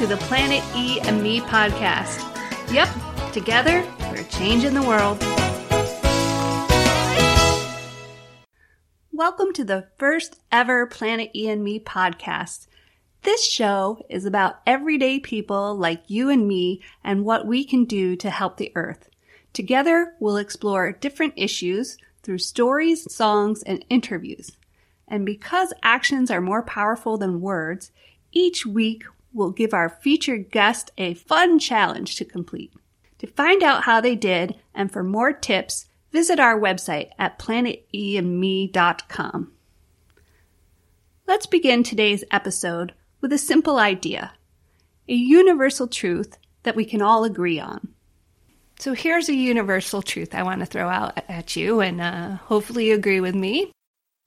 to the Planet E and Me podcast. Yep, together, we're changing the world. Welcome to the first ever Planet E and Me podcast. This show is about everyday people like you and me and what we can do to help the earth. Together, we'll explore different issues through stories, songs, and interviews. And because actions are more powerful than words, each week we'll give our featured guest a fun challenge to complete. To find out how they did and for more tips, visit our website at planeteandme.com. Let's begin today's episode with a simple idea, a universal truth that we can all agree on. So here's a universal truth I want to throw out at you, and uh, hopefully you agree with me.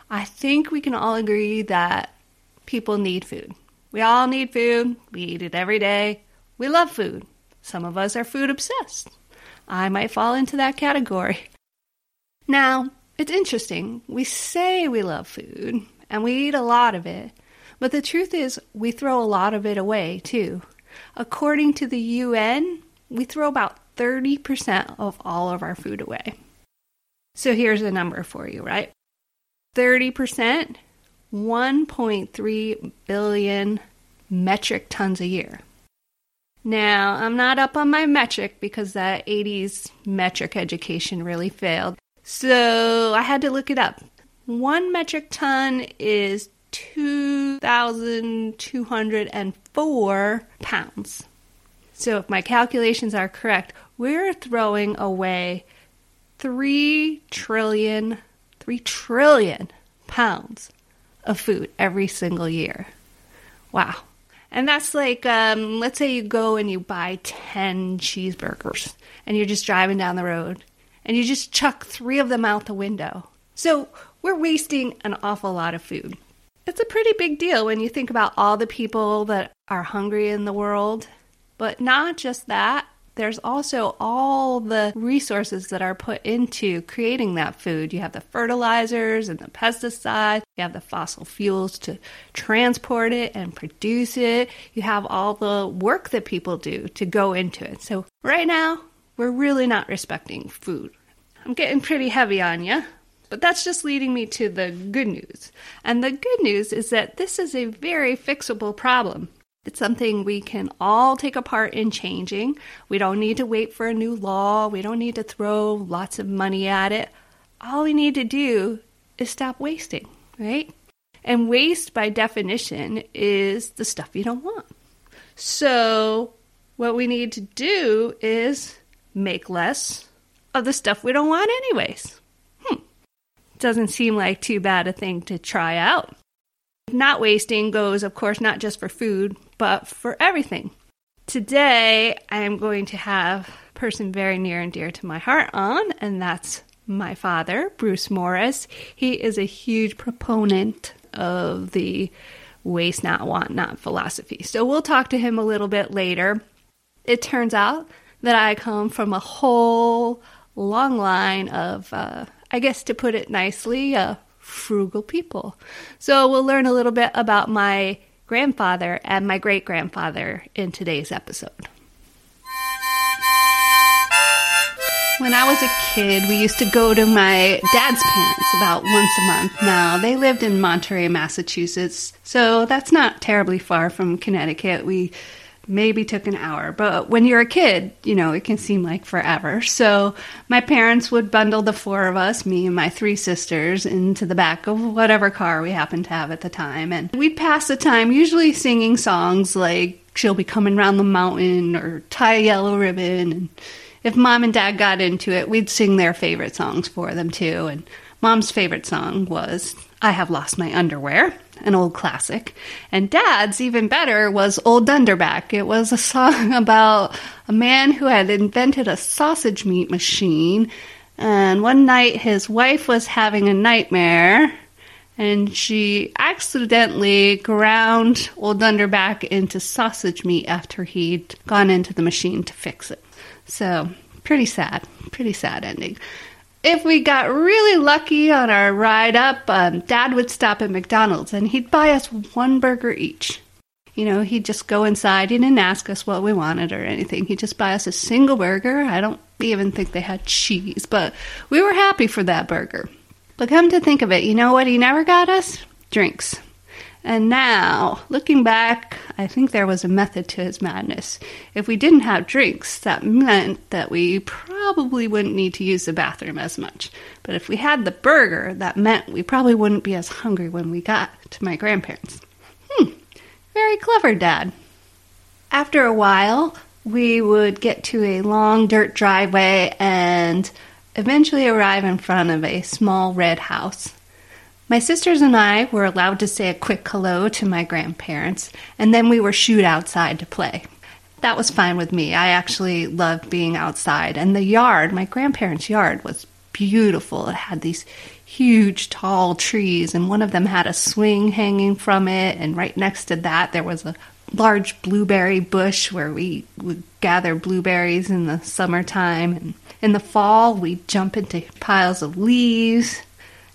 I think we can all agree that people need food. We all need food. We eat it every day. We love food. Some of us are food obsessed. I might fall into that category. Now, it's interesting. We say we love food and we eat a lot of it, but the truth is we throw a lot of it away too. According to the UN, we throw about 30% of all of our food away. So here's a number for you, right? 30%, 1.3 billion metric tons a year. Now, I'm not up on my metric because that 80s metric education really failed. So I had to look it up. One metric ton is 2,204 pounds. So if my calculations are correct, we're throwing away 3 trillion, 3 trillion pounds of food every single year. Wow. And that's like, um, let's say you go and you buy 10 cheeseburgers and you're just driving down the road and you just chuck three of them out the window. So we're wasting an awful lot of food. It's a pretty big deal when you think about all the people that are hungry in the world. But not just that, there's also all the resources that are put into creating that food. You have the fertilizers and the pesticides, you have the fossil fuels to transport it and produce it, you have all the work that people do to go into it. So, right now, we're really not respecting food. I'm getting pretty heavy on you, but that's just leading me to the good news. And the good news is that this is a very fixable problem. It's something we can all take a part in changing. We don't need to wait for a new law. We don't need to throw lots of money at it. All we need to do is stop wasting, right? And waste, by definition, is the stuff you don't want. So, what we need to do is make less of the stuff we don't want, anyways. Hmm. Doesn't seem like too bad a thing to try out. Not wasting goes, of course, not just for food, but for everything. Today, I am going to have a person very near and dear to my heart on, and that's my father, Bruce Morris. He is a huge proponent of the waste not, want not philosophy. So we'll talk to him a little bit later. It turns out that I come from a whole long line of, uh, I guess to put it nicely, uh, frugal people. So we'll learn a little bit about my grandfather and my great grandfather in today's episode. When I was a kid, we used to go to my dad's parents about once a month. Now, they lived in Monterey, Massachusetts, so that's not terribly far from Connecticut. We maybe took an hour. But when you're a kid, you know, it can seem like forever. So my parents would bundle the four of us, me and my three sisters, into the back of whatever car we happened to have at the time. And we'd pass the time usually singing songs like She'll Be Coming Round the Mountain or Tie a Yellow Ribbon. And if mom and dad got into it, we'd sing their favorite songs for them too. And mom's favorite song was I Have Lost My Underwear an old classic. And Dad's, even better, was Old Dunderbeck. It was a song about a man who had invented a sausage meat machine. And one night his wife was having a nightmare and she accidentally ground Old Dunderbeck into sausage meat after he'd gone into the machine to fix it. So, pretty sad. Pretty sad ending if we got really lucky on our ride up, um, Dad would stop at McDonald's and he'd buy us one burger each. You know, he'd just go inside. He didn't ask us what we wanted or anything. He'd just buy us a single burger. I don't even think they had cheese, but we were happy for that burger. But come to think of it, you know what he never got us? Drinks. And now, looking back, I think there was a method to his madness. If we didn't have drinks, that meant that we probably wouldn't need to use the bathroom as much. But if we had the burger, that meant we probably wouldn't be as hungry when we got to my grandparents. Hmm, very clever, Dad. After a while, we would get to a long dirt driveway and eventually arrive in front of a small red house. My sisters and I were allowed to say a quick hello to my grandparents, and then we were shooed outside to play. That was fine with me. I actually loved being outside, and the yard, my grandparents' yard, was beautiful. It had these huge, tall trees, and one of them had a swing hanging from it, and right next to that, there was a large blueberry bush where we would gather blueberries in the summertime. And in the fall, we'd jump into piles of leaves.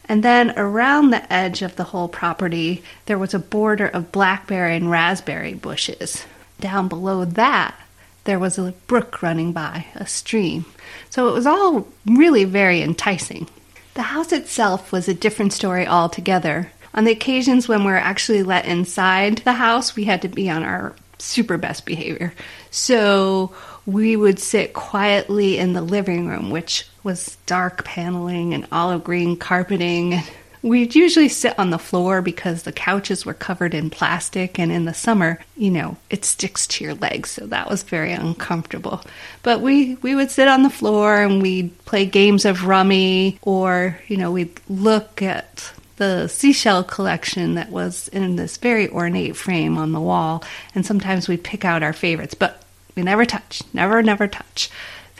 And then around the edge of the whole property, there was a border of blackberry and raspberry bushes. Down below that, there was a brook running by, a stream. So it was all really very enticing. The house itself was a different story altogether. On the occasions when we were actually let inside the house, we had to be on our super best behavior. So we would sit quietly in the living room, which was dark paneling and olive green carpeting. We'd usually sit on the floor because the couches were covered in plastic, and in the summer, you know, it sticks to your legs, so that was very uncomfortable. But we, we would sit on the floor and we'd play games of rummy, or, you know, we'd look at the seashell collection that was in this very ornate frame on the wall, and sometimes we'd pick out our favorites, but we never touch, never, never touch.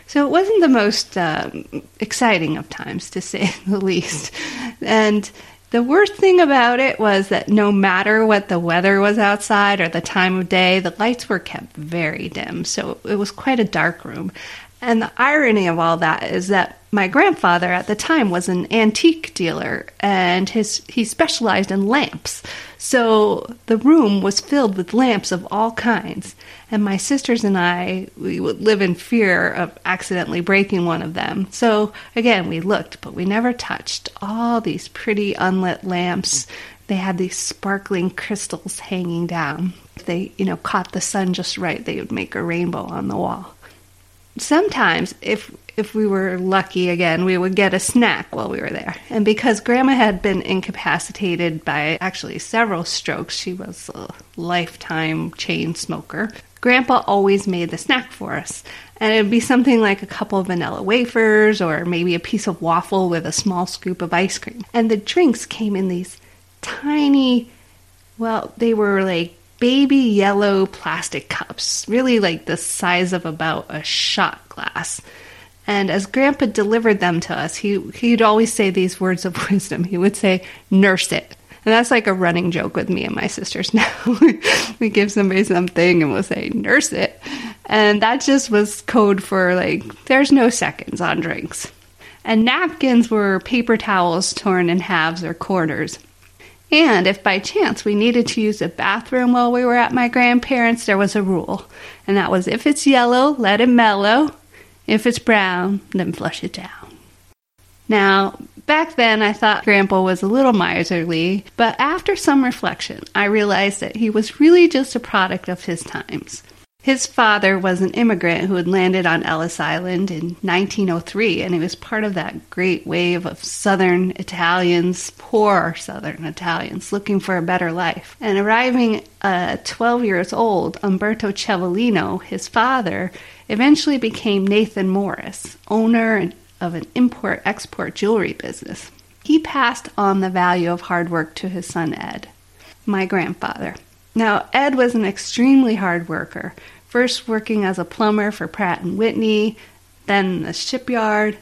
So it wasn't the most um, exciting of times, to say the least. And the worst thing about it was that no matter what the weather was outside or the time of day, the lights were kept very dim. So it was quite a dark room. And the irony of all that is that my grandfather at the time was an antique dealer and his he specialized in lamps. So the room was filled with lamps of all kinds. And my sisters and I we would live in fear of accidentally breaking one of them. So again, we looked, but we never touched all these pretty unlit lamps. They had these sparkling crystals hanging down. If they, you know, caught the sun just right, they would make a rainbow on the wall sometimes if if we were lucky again, we would get a snack while we were there. And because grandma had been incapacitated by actually several strokes, she was a lifetime chain smoker. Grandpa always made the snack for us. And it would be something like a couple of vanilla wafers or maybe a piece of waffle with a small scoop of ice cream. And the drinks came in these tiny, well, they were like baby yellow plastic cups, really like the size of about a shot glass. And as Grandpa delivered them to us, he he'd always say these words of wisdom. He would say, "Nurse it." And that's like a running joke with me and my sisters now. we give somebody something and we'll say, "Nurse it." And that just was code for like there's no seconds on drinks. And napkins were paper towels torn in halves or quarters. And if by chance we needed to use a bathroom while we were at my grandparents', there was a rule. And that was if it's yellow, let it mellow. If it's brown, then flush it down. Now, back then I thought Grandpa was a little miserly, but after some reflection, I realized that he was really just a product of his times. His father was an immigrant who had landed on Ellis Island in 1903, and he was part of that great wave of Southern Italians, poor Southern Italians, looking for a better life. And arriving at 12 years old, Umberto Cevellino, his father, eventually became Nathan Morris, owner of an import export jewelry business. He passed on the value of hard work to his son Ed, my grandfather. Now, Ed was an extremely hard worker first working as a plumber for Pratt and Whitney, then the shipyard,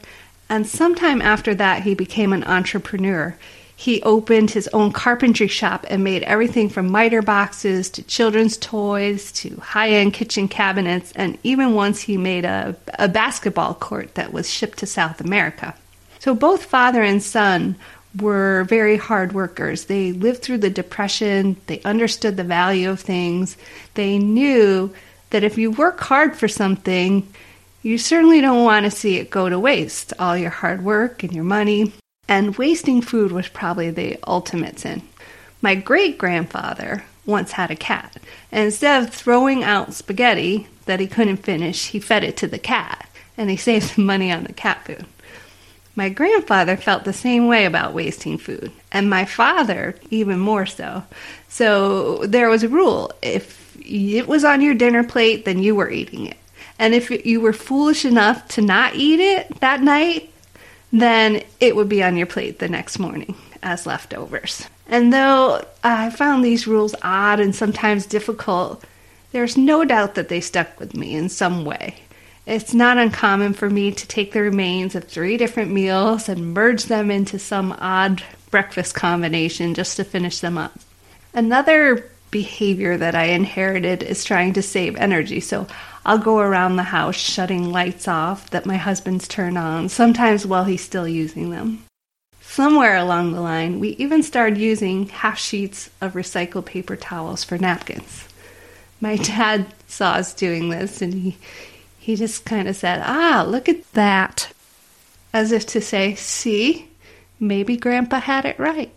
and sometime after that he became an entrepreneur. He opened his own carpentry shop and made everything from miter boxes to children's toys to high end kitchen cabinets, and even once he made a, a basketball court that was shipped to South America. So both father and son were very hard workers. They lived through the Depression, they understood the value of things. They knew that if you work hard for something, you certainly don't want to see it go to waste, all your hard work and your money. And wasting food was probably the ultimate sin. My great grandfather once had a cat, and instead of throwing out spaghetti that he couldn't finish, he fed it to the cat, and he saved some money on the cat food. My grandfather felt the same way about wasting food, and my father even more so. So there was a rule if it was on your dinner plate, then you were eating it. And if you were foolish enough to not eat it that night, then it would be on your plate the next morning as leftovers. And though I found these rules odd and sometimes difficult, there's no doubt that they stuck with me in some way. It's not uncommon for me to take the remains of three different meals and merge them into some odd breakfast combination just to finish them up. Another behavior that I inherited is trying to save energy. So I'll go around the house shutting lights off that my husband's turned on, sometimes while he's still using them. Somewhere along the line, we even started using half sheets of recycled paper towels for napkins. My dad saw us doing this and he, he just kind of said, Ah, look at that. As if to say, See, maybe Grandpa had it right.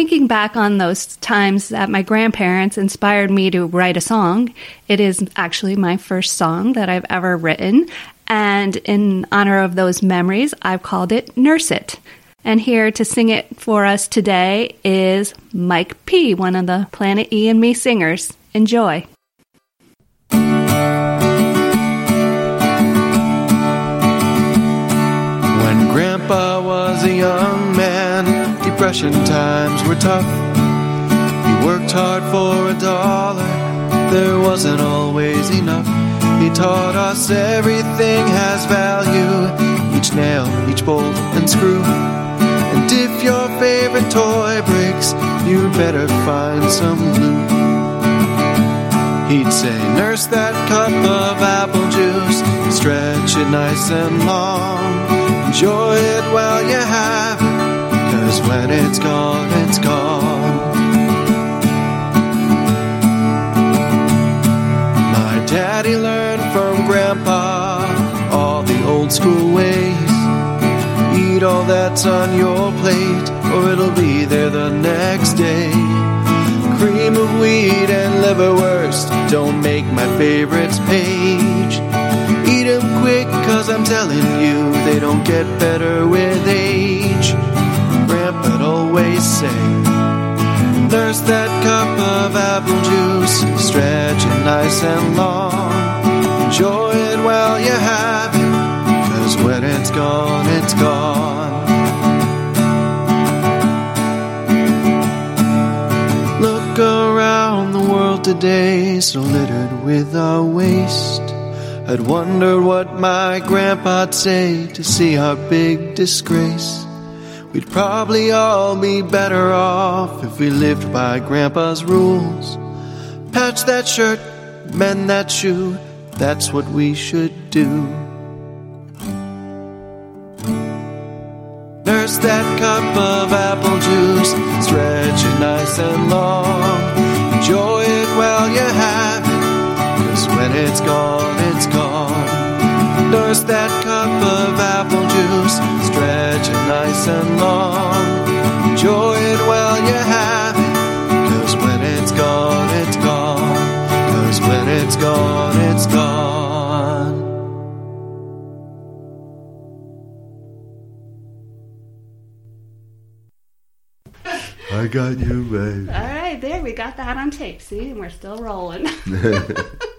Thinking back on those times that my grandparents inspired me to write a song, it is actually my first song that I've ever written. And in honor of those memories, I've called it Nurse It. And here to sing it for us today is Mike P., one of the Planet E and Me singers. Enjoy. Depression times were tough. He worked hard for a dollar, there wasn't always enough. He taught us everything has value, each nail, each bolt and screw. And if your favorite toy breaks, you better find some glue. He'd say, Nurse that cup of apple juice, stretch it nice and long. Enjoy it while you have it, cause when it's gone, it's gone. My daddy learned from Grandpa all the old school ways eat all that's on your plate, or it'll be there the next day. Cream of wheat and liverwurst don't make my favorites page. Eat them quick, cause I'm telling you, they don't get better with age. Always say, Nurse that cup of apple juice, stretch it nice and long. Enjoy it while you have it, cause when it's gone, it's gone. Look around the world today so littered with our waste. I'd wonder what my grandpa'd say to see our big disgrace. We'd probably all be better off if we lived by grandpa's rules. Patch that shirt, mend that shoe, that's what we should do. Nurse that cup of apple juice, stretch it nice and long. Enjoy it while you have it, cause when it's gone, it's gone. Nurse that nice and long. Enjoy it while you have it, cause when it's gone, it's gone. Cause when it's gone, it's gone. I got you, babe. All right, there we got that on tape. See, and we're still rolling.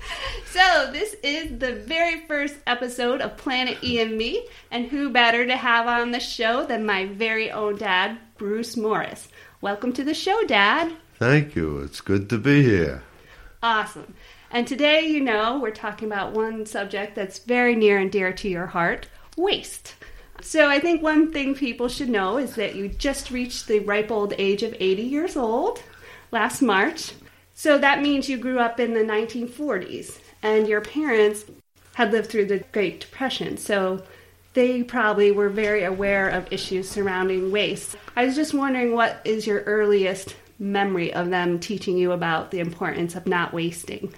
so this is the very first episode of Planet E and Me, and who better to have on the show than my very own dad, Bruce Morris. Welcome to the show, Dad. Thank you. It's good to be here. Awesome. And today, you know, we're talking about one subject that's very near and dear to your heart waste. So I think one thing people should know is that you just reached the ripe old age of 80 years old last March. So that means you grew up in the 1940s and your parents had lived through the Great Depression. So they probably were very aware of issues surrounding waste. I was just wondering what is your earliest memory of them teaching you about the importance of not wasting?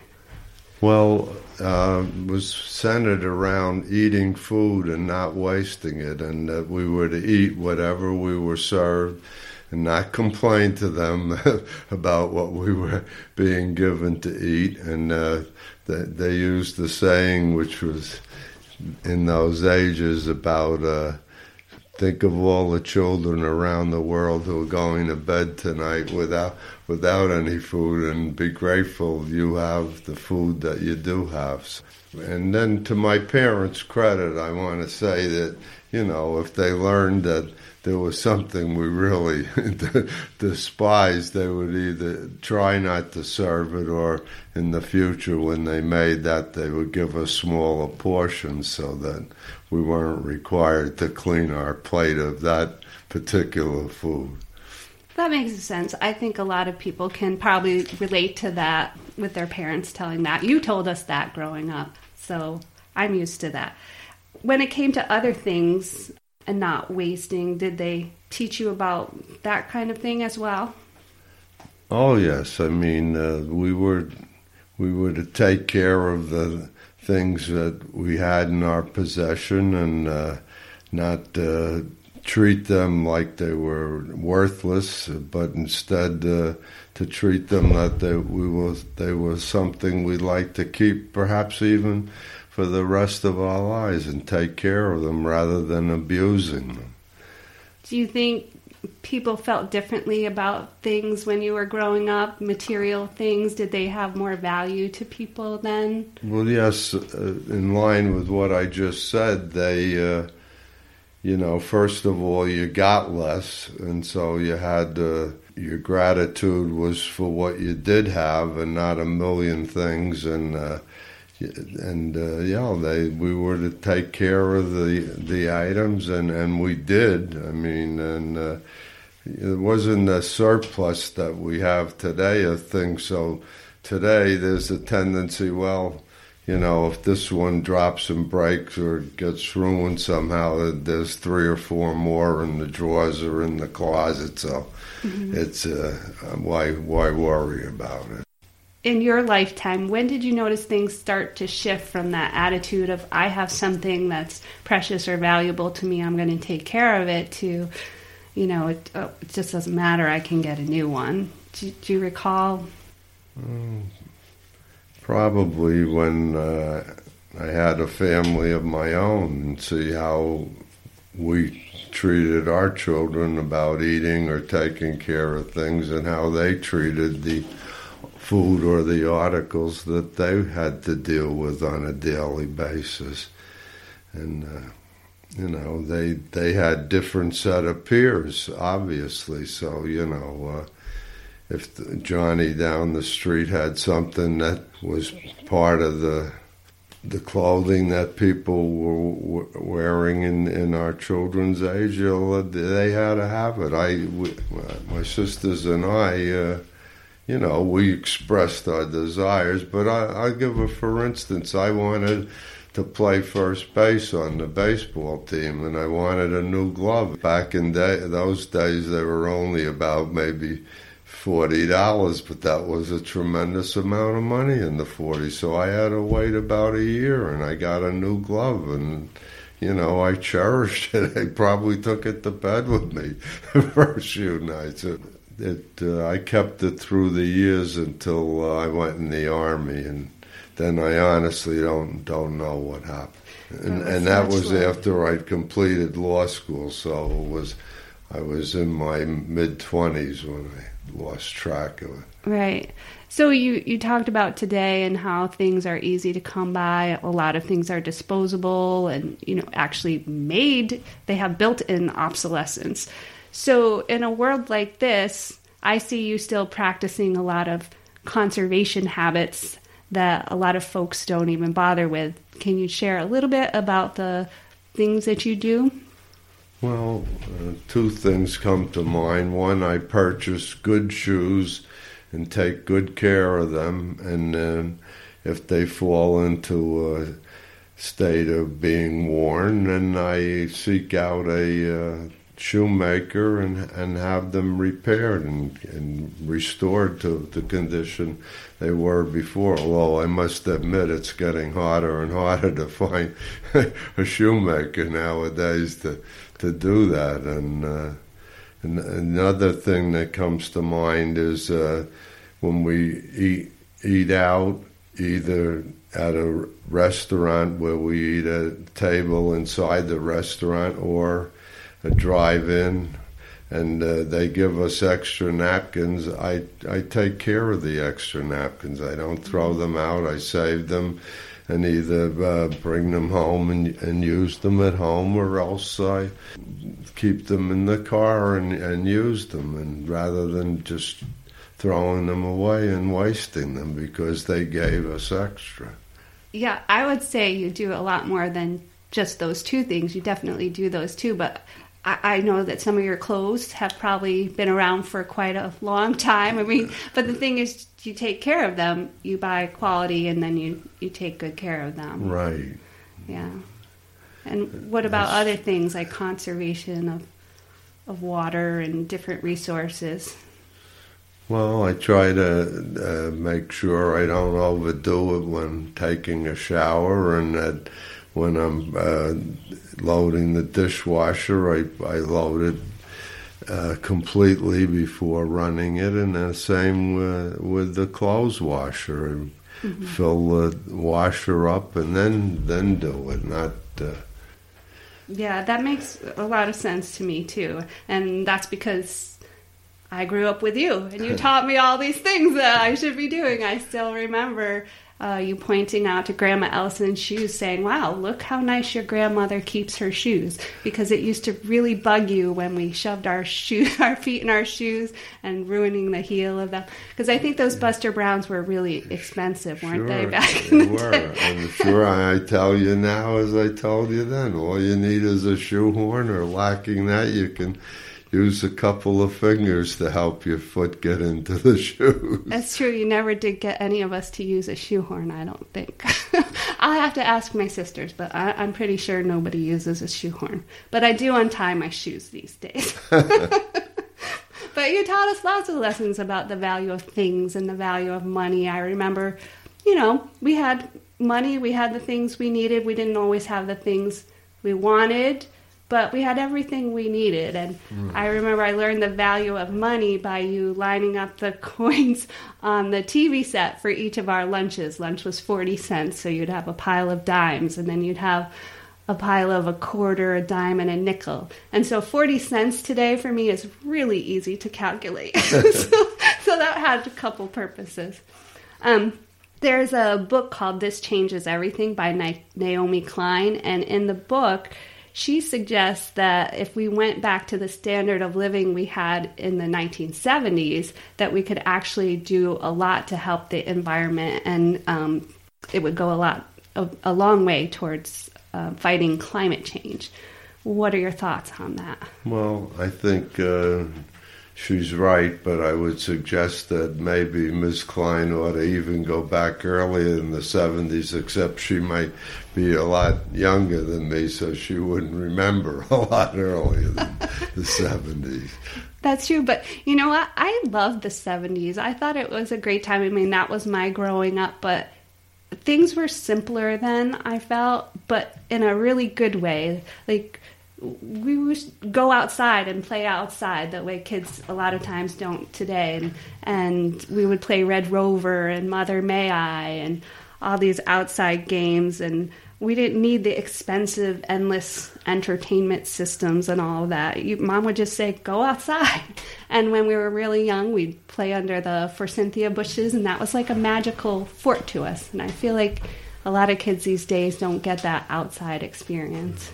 Well, uh, was centered around eating food and not wasting it, and that we were to eat whatever we were served and not complain to them about what we were being given to eat. And uh, they, they used the saying, which was in those ages about uh, think of all the children around the world who are going to bed tonight without without any food and be grateful you have the food that you do have. And then to my parents' credit, I want to say that, you know, if they learned that there was something we really despised, they would either try not to serve it or in the future when they made that, they would give us smaller portions so that we weren't required to clean our plate of that particular food. That makes sense. I think a lot of people can probably relate to that with their parents telling that. You told us that growing up, so I'm used to that. When it came to other things, and not wasting. Did they teach you about that kind of thing as well? Oh yes, I mean uh, we were we were to take care of the things that we had in our possession and uh, not uh, treat them like they were worthless, but instead uh, to treat them that they we was they were something we'd like to keep, perhaps even for the rest of our lives and take care of them rather than abusing them. Do you think people felt differently about things when you were growing up? Material things, did they have more value to people then? Well, yes, uh, in line with what I just said, they, uh, you know, first of all, you got less, and so you had uh, your gratitude was for what you did have and not a million things, and uh, and uh, yeah, they we were to take care of the the items, and and we did. I mean, and uh, it wasn't a surplus that we have today of things. So today there's a tendency, well, you know, if this one drops and breaks or gets ruined somehow, there's three or four more in the drawers or in the closet. So mm-hmm. it's uh, why why worry about it in your lifetime, when did you notice things start to shift from that attitude of I have something that's precious or valuable to me, I'm going to take care of it, to, you know, it, oh, it just doesn't matter, I can get a new one? Do, do you recall? Um, probably when uh, I had a family of my own and see how we treated our children about eating or taking care of things and how they treated the food or the articles that they had to deal with on a daily basis. And, uh, you know, they, they had different set of peers, obviously. So, you know, uh, if the, Johnny down the street had something that was part of the the clothing that people were wearing in, in our children's age, they had to have it. I, we, my sisters and I, uh, you know, we expressed our desires. But I, I give a for instance, I wanted to play first base on the baseball team, and I wanted a new glove. Back in day, those days, they were only about maybe forty dollars, but that was a tremendous amount of money in the '40s. So I had to wait about a year, and I got a new glove, and you know, I cherished it. I probably took it to bed with me the first few nights it uh, I kept it through the years until uh, I went in the army, and then I honestly don't don't know what happened. And, and that was after I'd completed law school, so it was I was in my mid twenties when I lost track of it. Right. So you you talked about today and how things are easy to come by. A lot of things are disposable and you know actually made. They have built-in obsolescence. So, in a world like this, I see you still practicing a lot of conservation habits that a lot of folks don't even bother with. Can you share a little bit about the things that you do? Well, uh, two things come to mind. One, I purchase good shoes and take good care of them. And then if they fall into a state of being worn, then I seek out a uh, shoemaker and, and have them repaired and, and restored to the condition they were before. Although I must admit it's getting harder and harder to find a shoemaker nowadays to to do that. And, uh, and another thing that comes to mind is uh, when we eat eat out, either at a restaurant where we eat at a table inside the restaurant or a drive-in and uh, they give us extra napkins. I, I take care of the extra napkins. I don't throw them out. I save them and either uh, bring them home and, and use them at home or else i keep them in the car and, and use them. And rather than just throwing them away and wasting them because they gave us extra. Yeah i would say you do a lot more than just those two things. You definitely do those two but I, know that some of your clothes have probably been around for quite a long time. I mean, but the thing is, you take care of them. You buy quality, and then you you take good care of them. right Yeah. And what about That's- other things like conservation of of water and different resources? Well, I try to uh, make sure I don't overdo it when taking a shower, and that when I'm uh, loading the dishwasher, I, I load it uh, completely before running it, and the same with, with the clothes washer. And fill the washer up and then then do it, not. Uh, Yeah, that makes a lot of sense to me too. And that's because I grew up with you and you taught me all these things that I should be doing. I still remember uh, you pointing out to Grandma Ellison's shoes saying, Wow, look how nice your grandmother keeps her shoes. Because it used to really bug you when we shoved our shoe, our feet in our shoes and ruining the heel of them. Because I think those Buster Browns were really expensive, weren't they, Sure, back in they the were. day? And sure, I tell you now, as I told you then, all you need is a shoehorn, or lacking that, you can use a couple of fingers to help your foot get into the shoes. That's true. You never did get any of us to use a shoehorn, I don't think. I'll have to ask my sisters, but I, I'm pretty sure nobody uses a shoehorn. But I do untie my shoes these days. but you taught us lots of lessons about the value of things and the value of money. I remember, you know, we had money, we had the things we needed. We didn't always have the things we wanted, but we had everything we needed. And I remember I learned the value of money by you lining up the coins on the TV set for each of our lunches. Lunch was 40 cents, so you'd have a pile of dimes, and then you'd have a pile of a quarter, a dime, and a nickel. And so 40 cents today for me is really easy to calculate. so, so that had a couple purposes. Um, there's a book called This Changes Everything by Na- Naomi Klein, and in the book, she suggests that if we went back to the standard of living we had in the 1970s, that we could actually do a lot to help the environment, and um, it would go a lot, a, a long way towards uh, fighting climate change. What are your thoughts on that? Well, I think uh, she's right, but I would suggest that maybe Ms. Klein ought to even go back earlier in the 70s, except she might be a lot younger than me, so she wouldn't remember a lot earlier than the 70s. That's true, but you know what? I loved the 70s. I thought it was a great time. I mean, that was my growing up, but things were simpler then, I felt, but in a really good way. Like, we would go outside and play outside the way kids a lot of times don't today. And, and we would play Red Rover and Mother May I and all these outside games. And we didn't need the expensive, endless entertainment systems and all of that. You, Mom would just say, "Go outside." And when we were really young, we'd play under the forsythia bushes, and that was like a magical fort to us. And I feel like a lot of kids these days don't get that outside experience.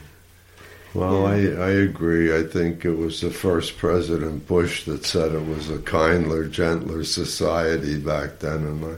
Well, I, I agree. I think it was the first President Bush that said it was a kinder, gentler society back then, and I,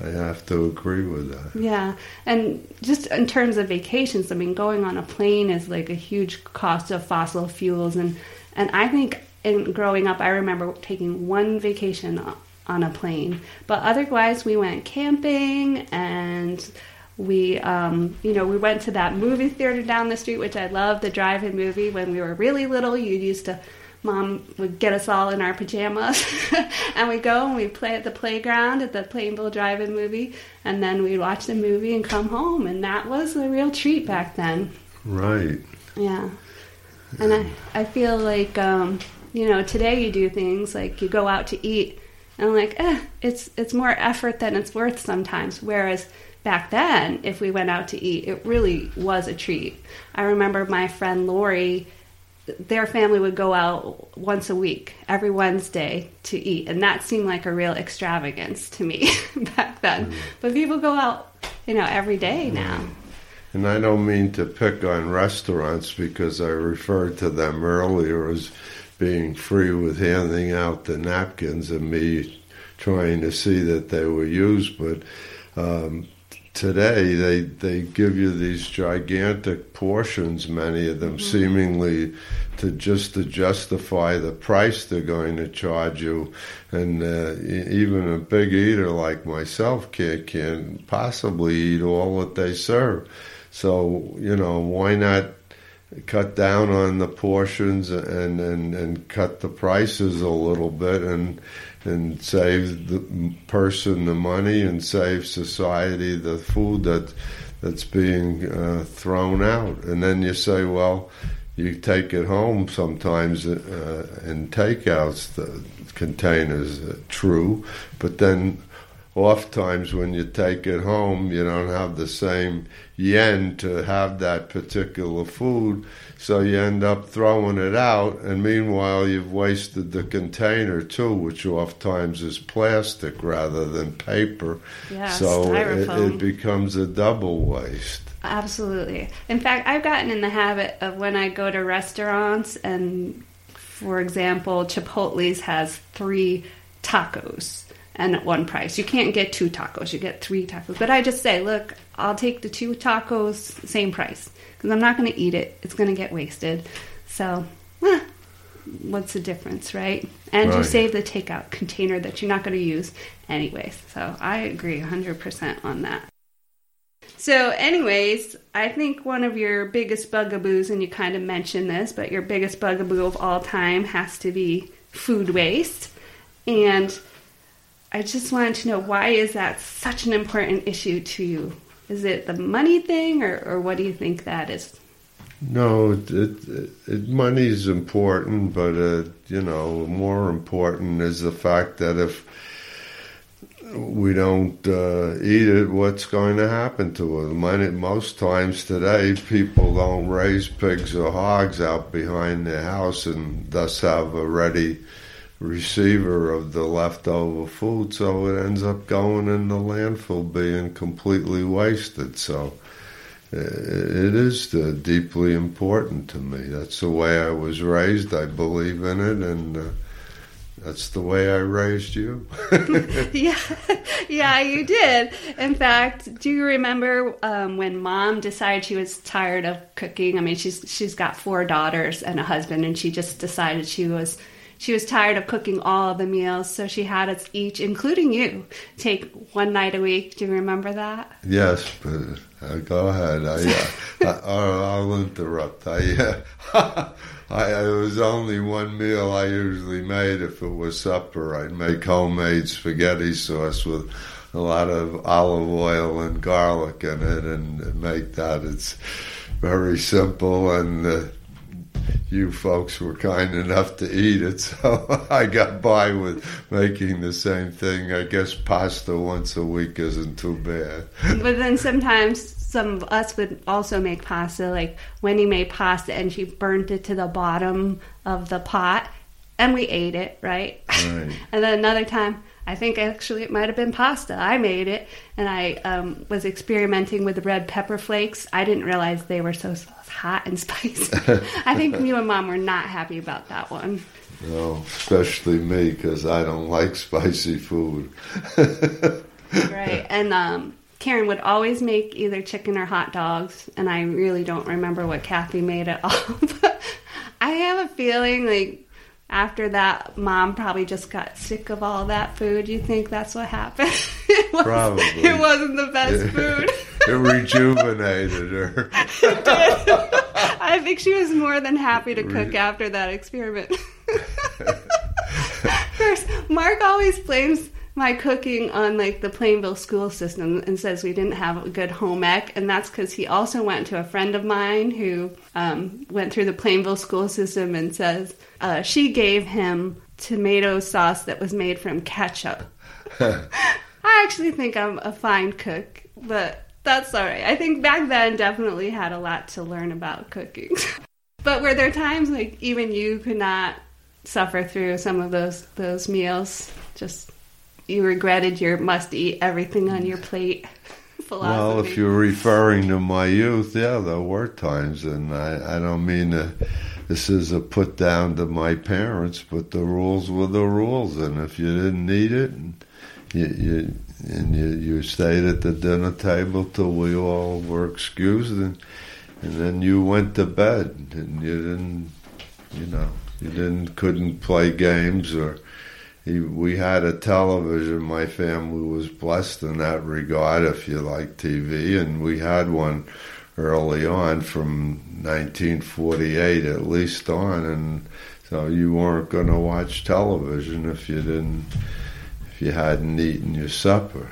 I have to agree with that. Yeah, and just in terms of vacations, I mean, going on a plane is like a huge cost of fossil fuels, and and I think in growing up, I remember taking one vacation on a plane. But otherwise, we went camping and we, um, you know, we went to that movie theater down the street, which I love, the drive-in movie. When we were really little, you used to mom would get us all in our pajamas and we go and we play at the playground at the Plainville Drive-In movie and then we'd watch the movie and come home and that was a real treat back then. Right. Yeah. And I, I feel like um, you know, today you do things like you go out to eat and I'm like, eh, it's it's more effort than it's worth sometimes. Whereas back then, if we went out to eat, it really was a treat. I remember my friend Lori their family would go out once a week, every Wednesday, to eat, and that seemed like a real extravagance to me back then. Mm. But people go out, you know, every day now. And I don't mean to pick on restaurants because I referred to them earlier as being free with handing out the napkins and me trying to see that they were used, but. Um, today they they give you these gigantic portions many of them mm-hmm. seemingly to just to justify the price they're going to charge you and uh, even a big eater like myself can can possibly eat all that they serve so you know why not cut down on the portions and and and cut the prices a little bit and and save the person the money and save society the food that that's being uh, thrown out. And then you say, well, you take it home sometimes uh, in takeouts, the containers. Uh, true, but then oft times when you take it home, you don't have the same yen to have that particular food, so you end up throwing it out, and meanwhile you've wasted the container too, which oftentimes is plastic rather than paper. Yeah, so it, it becomes a double waste. Absolutely. In fact, I've gotten in the habit of when I go to restaurants and for example, Chipotle's has three tacos and at one price. You can't get two tacos, you get three tacos. But I just say, look, I'll take the two tacos, same price, because I'm not going to eat it. It's going to get wasted. So, eh, what's the difference, right? And right. you save the takeout container that you're not going to use anyways. So I agree 100% on that. So, anyways, I think one of your biggest bugaboos, and you kind of mentioned this, but your biggest bugaboo of all time has to be food waste. And I just wanted to know why is that such an important issue to you? Is it the money thing, or, or what do you think that is? No, it, it, it money is important, but uh, you know, more important is the fact that if we don't uh, eat it, what's going to happen to it? Most times today, people don't raise pigs or hogs out behind their house and thus have a ready receiver of the leftover food, so it ends up going in the landfill being completely wasted. So it is uh, deeply important to me. That's the way I was raised. I believe in it, and uh, that's the way I raised you. yeah, yeah, you did. In fact, do you remember um, when Mom decided she was tired of cooking? I mean, she's she's got four daughters and a husband, and she just decided she was she was tired of cooking all the meals, so she had us each, including you, take one night a week. Do you remember that? Yes, but uh, go ahead. I, uh, I, will interrupt. I, uh, I, it was only one meal I usually made. If it was supper, I'd make homemade spaghetti sauce with a lot of olive oil and garlic in it, and make that. It's very simple and. You folks were kind enough to eat it, so I got by with making the same thing. I guess pasta once a week isn't too bad. but then sometimes some of us would also make pasta. Like Wendy made pasta and she burnt it to the bottom of the pot, and we ate it, right? right. and then another time, I think actually it might have been pasta. I made it, and I um, was experimenting with red pepper flakes. I didn't realize they were so hot and spicy. I think you and mom were not happy about that one. No, especially me because I don't like spicy food. right, and um, Karen would always make either chicken or hot dogs, and I really don't remember what Kathy made at all. I have a feeling like after that, mom probably just got sick of all that food. You think that's what happened? it was, Probably. It wasn't the best food. it rejuvenated her. it did. I think she was more than happy to cook after that experiment. First, Mark always blames my cooking on like the Plainville school system and says we didn't have a good home ec, and that's because he also went to a friend of mine who um, went through the Plainville school system and says uh, she gave him tomato sauce that was made from ketchup. I actually think I'm a fine cook, but that's all right. I think back then definitely had a lot to learn about cooking. but were there times like even you could not suffer through some of those those meals? Just you regretted your must eat everything on your plate philosophy. Well, if you're referring to my youth, yeah, there were times, and I, I don't mean to, this is a put down to my parents, but the rules were the rules, and if you didn't need it, and you, you and you, you stayed at the dinner table till we all were excused, and and then you went to bed, and you didn't, you know, you didn't couldn't play games or he, we had a television. My family was blessed in that regard, if you like TV, and we had one early on from 1948 at least on, and so you weren't going to watch television if you didn't, if you hadn't eaten your supper.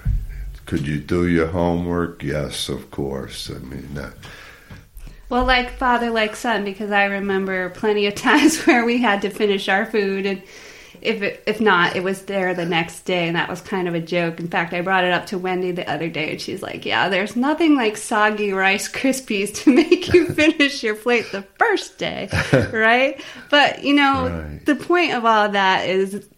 Could you do your homework? Yes, of course. I mean, well, like father, like son, because I remember plenty of times where we had to finish our food and if it, if not, it was there the next day, and that was kind of a joke. In fact, I brought it up to Wendy the other day, and she's like, "Yeah, there's nothing like soggy Rice Krispies to make you finish your plate the first day, right?" But you know, Right. the point of all that is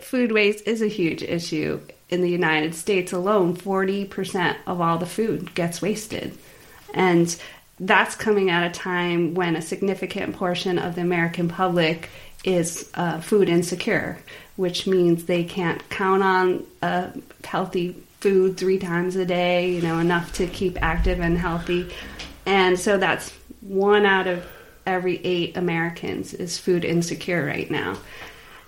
food waste is a huge issue in the United States alone. Forty percent of all the food gets wasted, and that's coming at a time when a significant portion of the American public is uh, food insecure, which means they can't count on uh, healthy food three times a day, you know, enough to keep active and healthy. And so that's one out of every eight Americans is food insecure right now.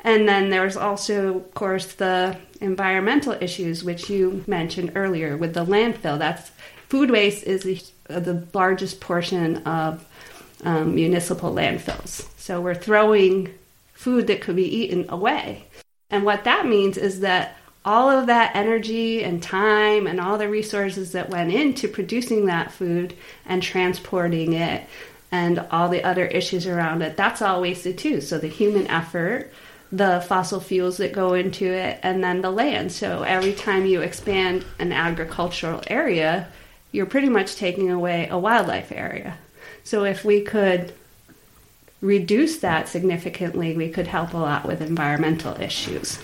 And then there's also, of course, the environmental issues, which you mentioned earlier with the landfill. That's food waste is the, the largest portion of um, municipal landfills. So we're throwing food that could be eaten away. And what that means is that all of that energy and time and all the resources that went into producing that food and transporting it and all the other issues around it, that's all wasted too. So the human effort, the fossil fuels that go into it, and then the land. So every time you expand an agricultural area, you're pretty much taking away a wildlife area. So if we could reduce that significantly, we could help a lot with environmental issues.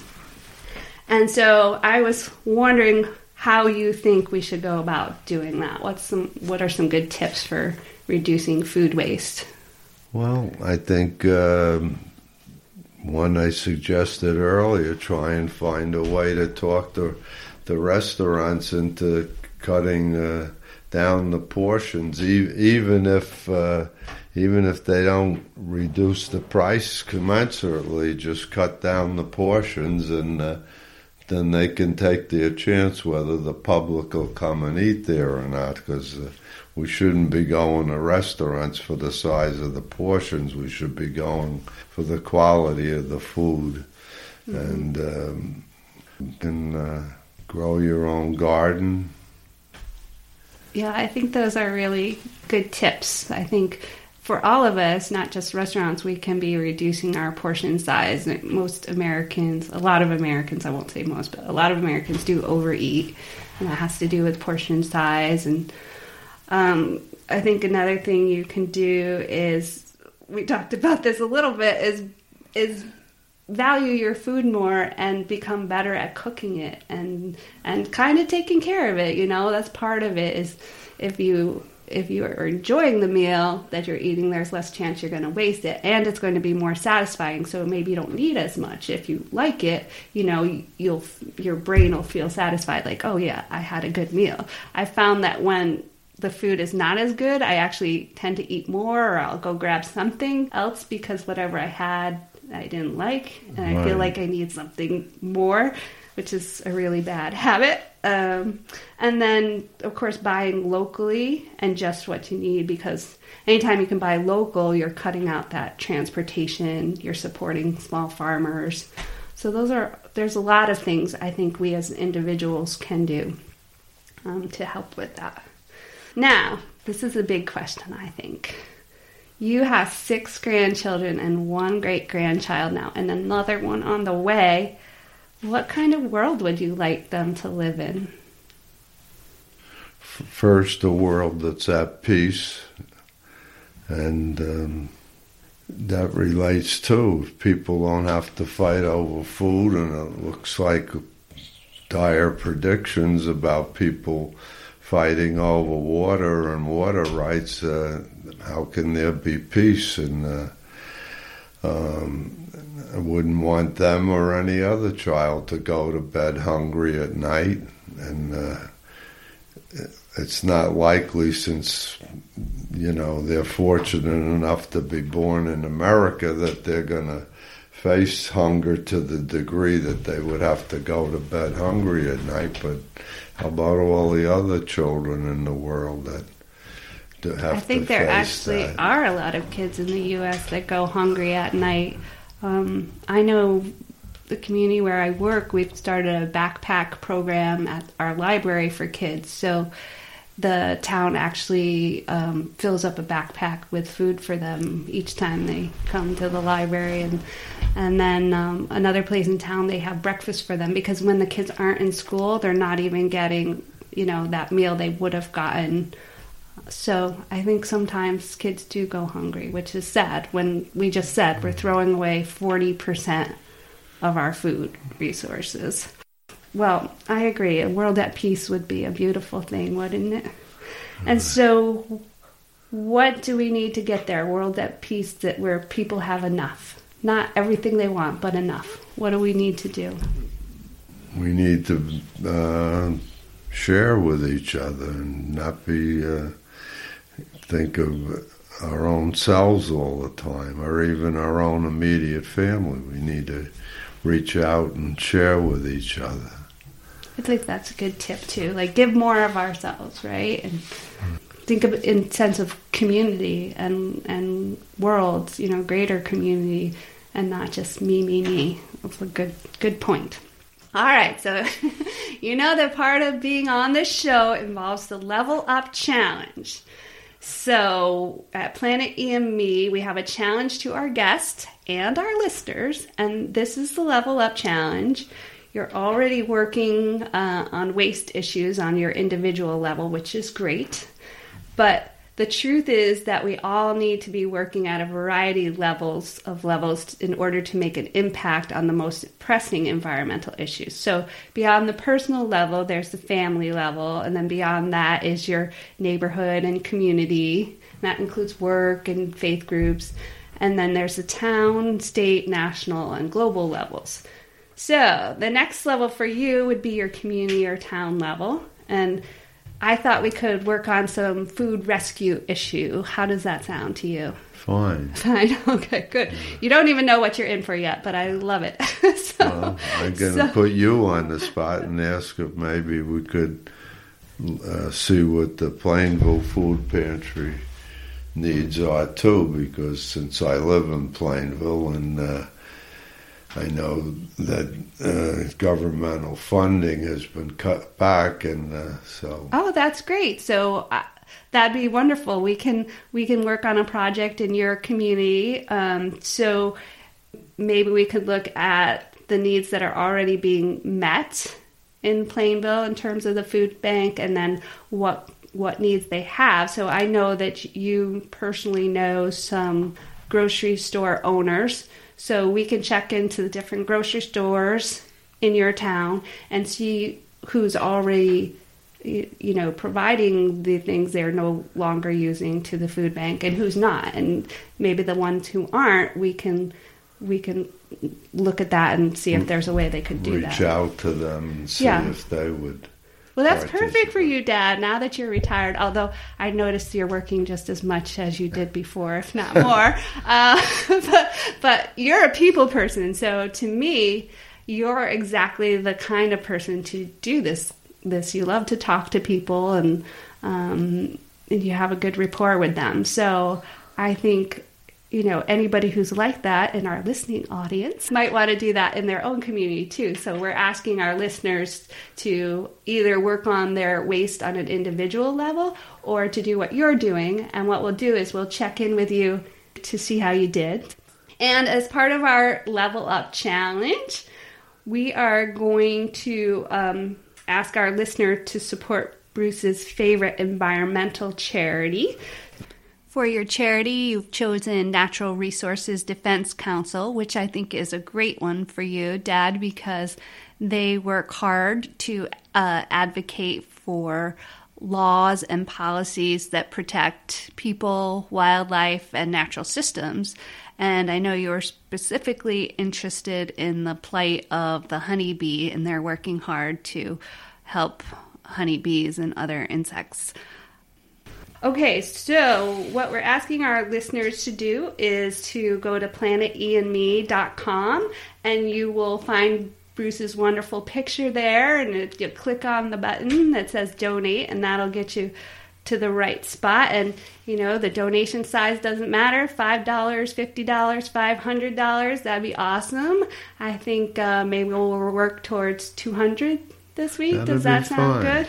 And so I was wondering how you think we should go about doing that. What's some what are some good tips for reducing food waste? Well, I think um, one I suggested earlier, try and find a way to talk to the restaurants into cutting down the portions, even if uh, even if they don't reduce the price commensurately, just cut down the portions and. Uh, then they can take their chance whether the public will come and eat there or not, because uh, we shouldn't be going to restaurants for the size of the portions. We should be going for the quality of the food. And um, you can uh, grow your own garden. Yeah, I think those are really good tips. I think for all of us, not just restaurants, we can be reducing our portion size. Most Americans, a lot of Americans, I won't say most, but a lot of Americans do overeat, and that has to do with portion size. And um, I think another thing you can do is we talked about this a little bit is is value your food more and become better at cooking it and and kind of taking care of it you know? That's part of it is if you if you are enjoying the meal that you're eating there's less chance you're going to waste it and it's going to be more satisfying. So maybe you don't need as much. If you like it you know you'll your brain will feel satisfied like oh yeah i had a good meal. I found that when the food is not as good i actually tend to eat more or i'll go grab something else because whatever i had I didn't like, and I feel like I need something more, which is a really bad habit. Um, and then, of course, buying locally and just what you need because anytime you can buy local, you're cutting out that transportation, you're supporting small farmers. So those are there's a lot of things I think we as individuals can do um, to help with that. Now, this is a big question, I think. You have six grandchildren and one great grandchild now, and another one on the way. What kind of world would you like them to live in? First, a world that's at peace, and um, that relates too. People don't have to fight over food, and it looks like dire predictions about people fighting over water and water rights. Uh, how can there be peace? And uh, um, I wouldn't want them or any other child to go to bed hungry at night, and uh, it's not likely since you know they're fortunate enough to be born in America that they're going to face hunger to the degree that they would have to go to bed hungry at night. But how about all the other children in the world that do have I think to there actually that? are a lot of kids in the U.S. that go hungry at night. Um, I know the community where I work, we've started a backpack program at our library for kids. So the town actually um, fills up a backpack with food for them each time they come to the library, and and then um, another place in town they have breakfast for them because when the kids aren't in school, they're not even getting you know that meal they would have gotten. So I think sometimes kids do go hungry, which is sad. When we just said we're throwing away forty percent of our food resources. Well, I agree. A world at peace would be a beautiful thing, wouldn't it? And so, what do we need to get there? A world at peace that where people have enough, not everything they want, but enough. What do we need to do? we need to uh, share with each other and not be uh, think of our own selves all the time, or even our own immediate family. We need to reach out and share with each other. I think that's a good tip too. Like give more of ourselves, right? And think of in sense of community and and worlds, you know, greater community and not just me, me, me. That's a good good point. All right, so you know that part of being on this show involves the level up challenge. So at Planet EME, we have a challenge to our guests and our listeners, and this is the level up challenge. You're already working uh, on waste issues on your individual level, which is great. But the truth is that we all need to be working at a variety of levels of levels in order to make an impact on the most pressing environmental issues. So beyond the personal level, there's the family level, and then beyond that is your neighborhood and community. That includes work and faith groups. And then there's the town, state, national, and global levels. So the next level for you would be your community or town level. And I thought we could work on some food rescue issue. How does that sound to you? Fine. Fine. Okay, good. You don't even know what you're in for yet, but I love it. so, Well, I'm going to so- put you on the spot and ask if maybe we could uh, see what the Plainville Food Pantry needs are too, because since I live in Plainville and uh, I know that uh, governmental funding has been cut back, and uh, so Oh, that's great. So uh, that'd be wonderful. We can we can work on a project in your community. Um, so maybe we could look at the needs that are already being met in Plainville in terms of the food bank, and then what what needs they have. So I know that you personally know some grocery store owners. So we can check into the different grocery stores in your town and see who's already you know providing the things they're no longer using to the food bank and who's not and maybe the ones who aren't we can we can look at that and see if mm. there's a way they could do that. reach that out to them and see Yeah. if they would Well, that's perfect for you, Dad, now that you're retired. Although I noticed you're working just as much as you did before, if not more. uh, but, but you're a people person. So to me, you're exactly the kind of person to do this. This you love to talk to people and um, and you have a good rapport with them. So I think you know anybody who's like that in our listening audience might want to do that in their own community too. So we're asking our listeners to either work on their waste on an individual level or to do what you're doing. And what we'll do is we'll check in with you to see how you did. And as part of our level up challenge, we are going to um, ask our listener to support Bruce's favorite environmental charity. For your charity, you've chosen Natural Resources Defense Council, which I think is a great one for you, Dad, because they work hard to uh, advocate for laws and policies that protect people, wildlife, and natural systems. And I know you're specifically interested in the plight of the honeybee, and they're working hard to help honeybees and other insects. Okay, so what we're asking our listeners to do is to go to planeteandme.com and you will find Bruce's wonderful picture there and you click on the button that says donate and that'll get you to the right spot and you know the donation size doesn't matter $5 $50 $500 that'd be awesome i think uh, maybe we'll work towards 200 this week. That'd Does that sound fine. good?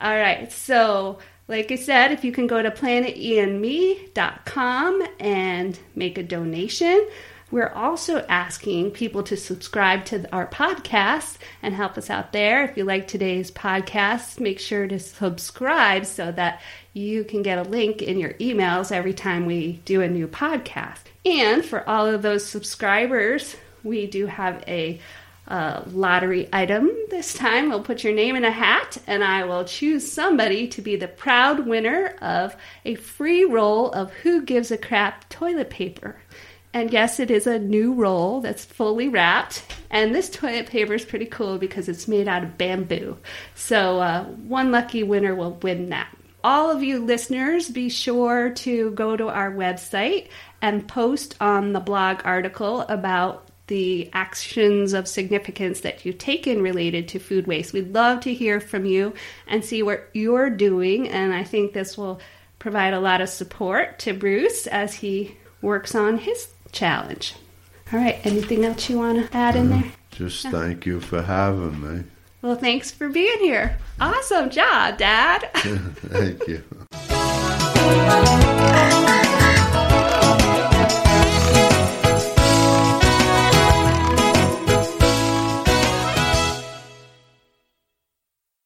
All right. So, like I said, if you can go to planeteandme.com and make a donation. We're also asking people to subscribe to our podcast and help us out there. If you like today's podcast, make sure to subscribe so that you can get a link in your emails every time we do a new podcast. And for all of those subscribers, we do have a uh, lottery item this time. We'll put your name in a hat, and I will choose somebody to be the proud winner of a free roll of Who Gives a Crap toilet paper. And yes, it is a new roll that's fully wrapped. And this toilet paper is pretty cool because it's made out of bamboo. So uh, one lucky winner will win that. All of you listeners, be sure to go to our website and post on the blog article about the actions of significance that you've taken related to food waste. We'd love to hear from you and see what you're doing. And I think this will provide a lot of support to Bruce as he works on his challenge. All right, anything else you want to add in there? Just thank you for having me. Well, thanks for being here. Awesome job, Dad. Thank you.